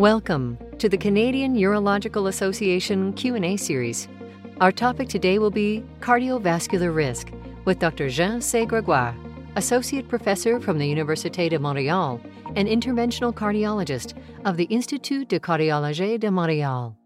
Welcome to the Canadian Urological Association Q&A series. Our topic today will be cardiovascular risk with Dr. Jean C. Gregoire, associate professor from the Université de Montréal and interventional cardiologist of the Institut de Cardiologie de Montréal.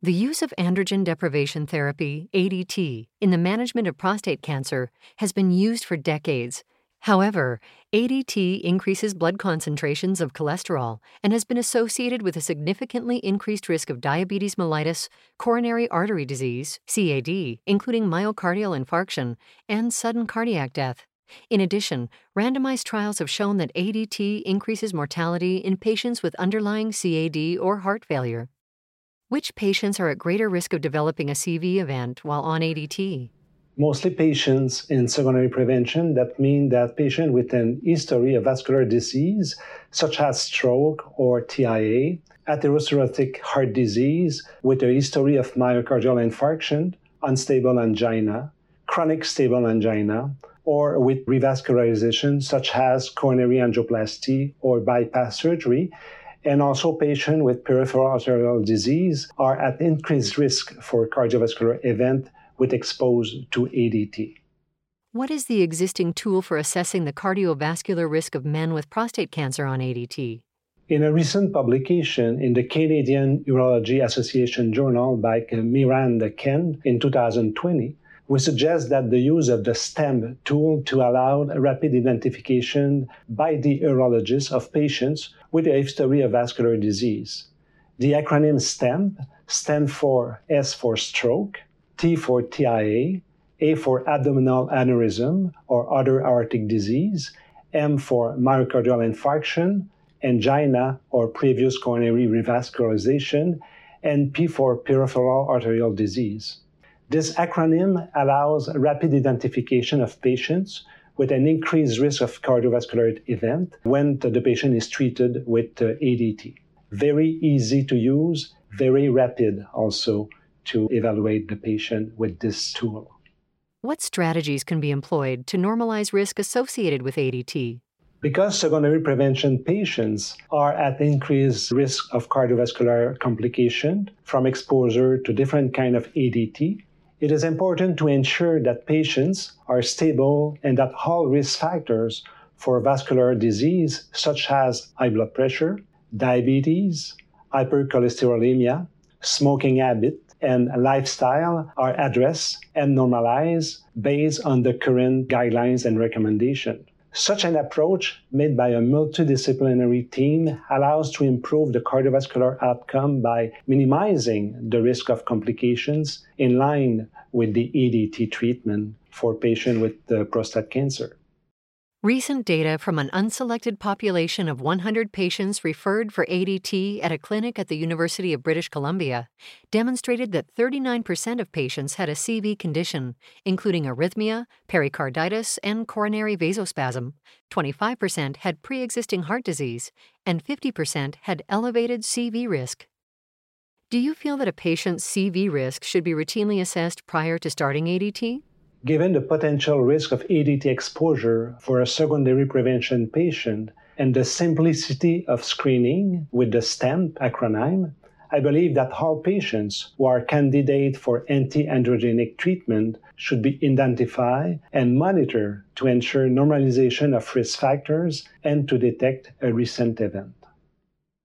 The use of androgen deprivation therapy, ADT, in the management of prostate cancer has been used for decades However, ADT increases blood concentrations of cholesterol and has been associated with a significantly increased risk of diabetes mellitus, coronary artery disease, CAD, including myocardial infarction, and sudden cardiac death. In addition, randomized trials have shown that ADT increases mortality in patients with underlying CAD or heart failure. Which patients are at greater risk of developing a CV event while on ADT? Mostly patients in secondary prevention. That means that patients with an history of vascular disease, such as stroke or TIA, atherosclerotic heart disease with a history of myocardial infarction, unstable angina, chronic stable angina, or with revascularization, such as coronary angioplasty or bypass surgery, and also patients with peripheral arterial disease are at increased risk for cardiovascular event with exposed to ADT. What is the existing tool for assessing the cardiovascular risk of men with prostate cancer on ADT? In a recent publication in the Canadian Urology Association Journal by Miranda Kent in 2020, we suggest that the use of the STAMP tool to allow rapid identification by the urologist of patients with a history of vascular disease. The acronym STAMP stands for S for stroke, T for TIA, A for abdominal aneurysm or other aortic disease, M for myocardial infarction, angina or previous coronary revascularization, and P for peripheral arterial disease. This acronym allows rapid identification of patients with an increased risk of cardiovascular event when the patient is treated with uh, ADT. Very easy to use, very rapid also to evaluate the patient with this tool. What strategies can be employed to normalize risk associated with ADT? Because secondary prevention patients are at increased risk of cardiovascular complication from exposure to different kind of ADT, it is important to ensure that patients are stable and that all risk factors for vascular disease such as high blood pressure, diabetes, hypercholesterolemia, smoking habit, and lifestyle are addressed and normalized based on the current guidelines and recommendations. Such an approach, made by a multidisciplinary team, allows to improve the cardiovascular outcome by minimizing the risk of complications in line with the ADT treatment for patients with uh, prostate cancer. Recent data from an unselected population of 100 patients referred for ADT at a clinic at the University of British Columbia demonstrated that 39% of patients had a CV condition, including arrhythmia, pericarditis, and coronary vasospasm. 25% had pre existing heart disease, and 50% had elevated CV risk. Do you feel that a patient's CV risk should be routinely assessed prior to starting ADT? Given the potential risk of ADT exposure for a secondary prevention patient and the simplicity of screening with the STAMP acronym, I believe that all patients who are candidate for anti-androgenic treatment should be identified and monitored to ensure normalization of risk factors and to detect a recent event.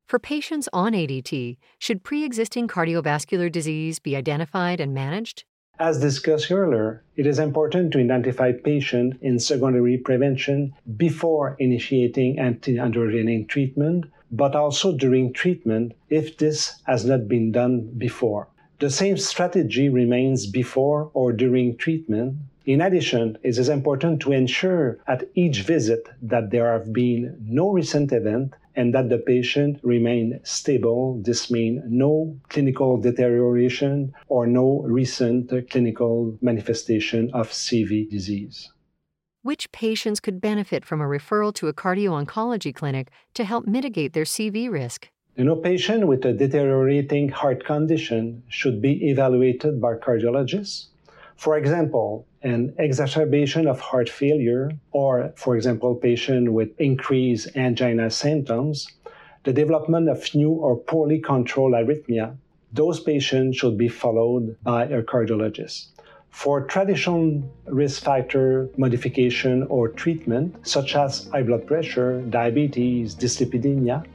For patients on ADT, should pre-existing cardiovascular disease be identified and managed? As discussed earlier, it is important to identify patients in secondary prevention before initiating anti-androgenic treatment, but also during treatment if this has not been done before. The same strategy remains before or during treatment. In addition, it is important to ensure at each visit that there have been no recent event and that the patient remain stable. This means no clinical deterioration or no recent clinical manifestation of CV disease. Which patients could benefit from a referral to a cardio oncology clinic to help mitigate their CV risk? You know, patient with a deteriorating heart condition should be evaluated by cardiologists for example, an exacerbation of heart failure, or, for example, patient with increased angina symptoms, the development of new or poorly controlled arrhythmia, those patients should be followed by a cardiologist. For traditional risk factor modification or treatment, such as high blood pressure, diabetes, dyslipidemia,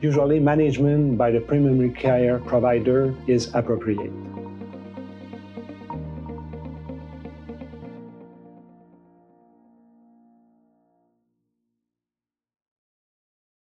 usually management by the primary care provider is appropriate.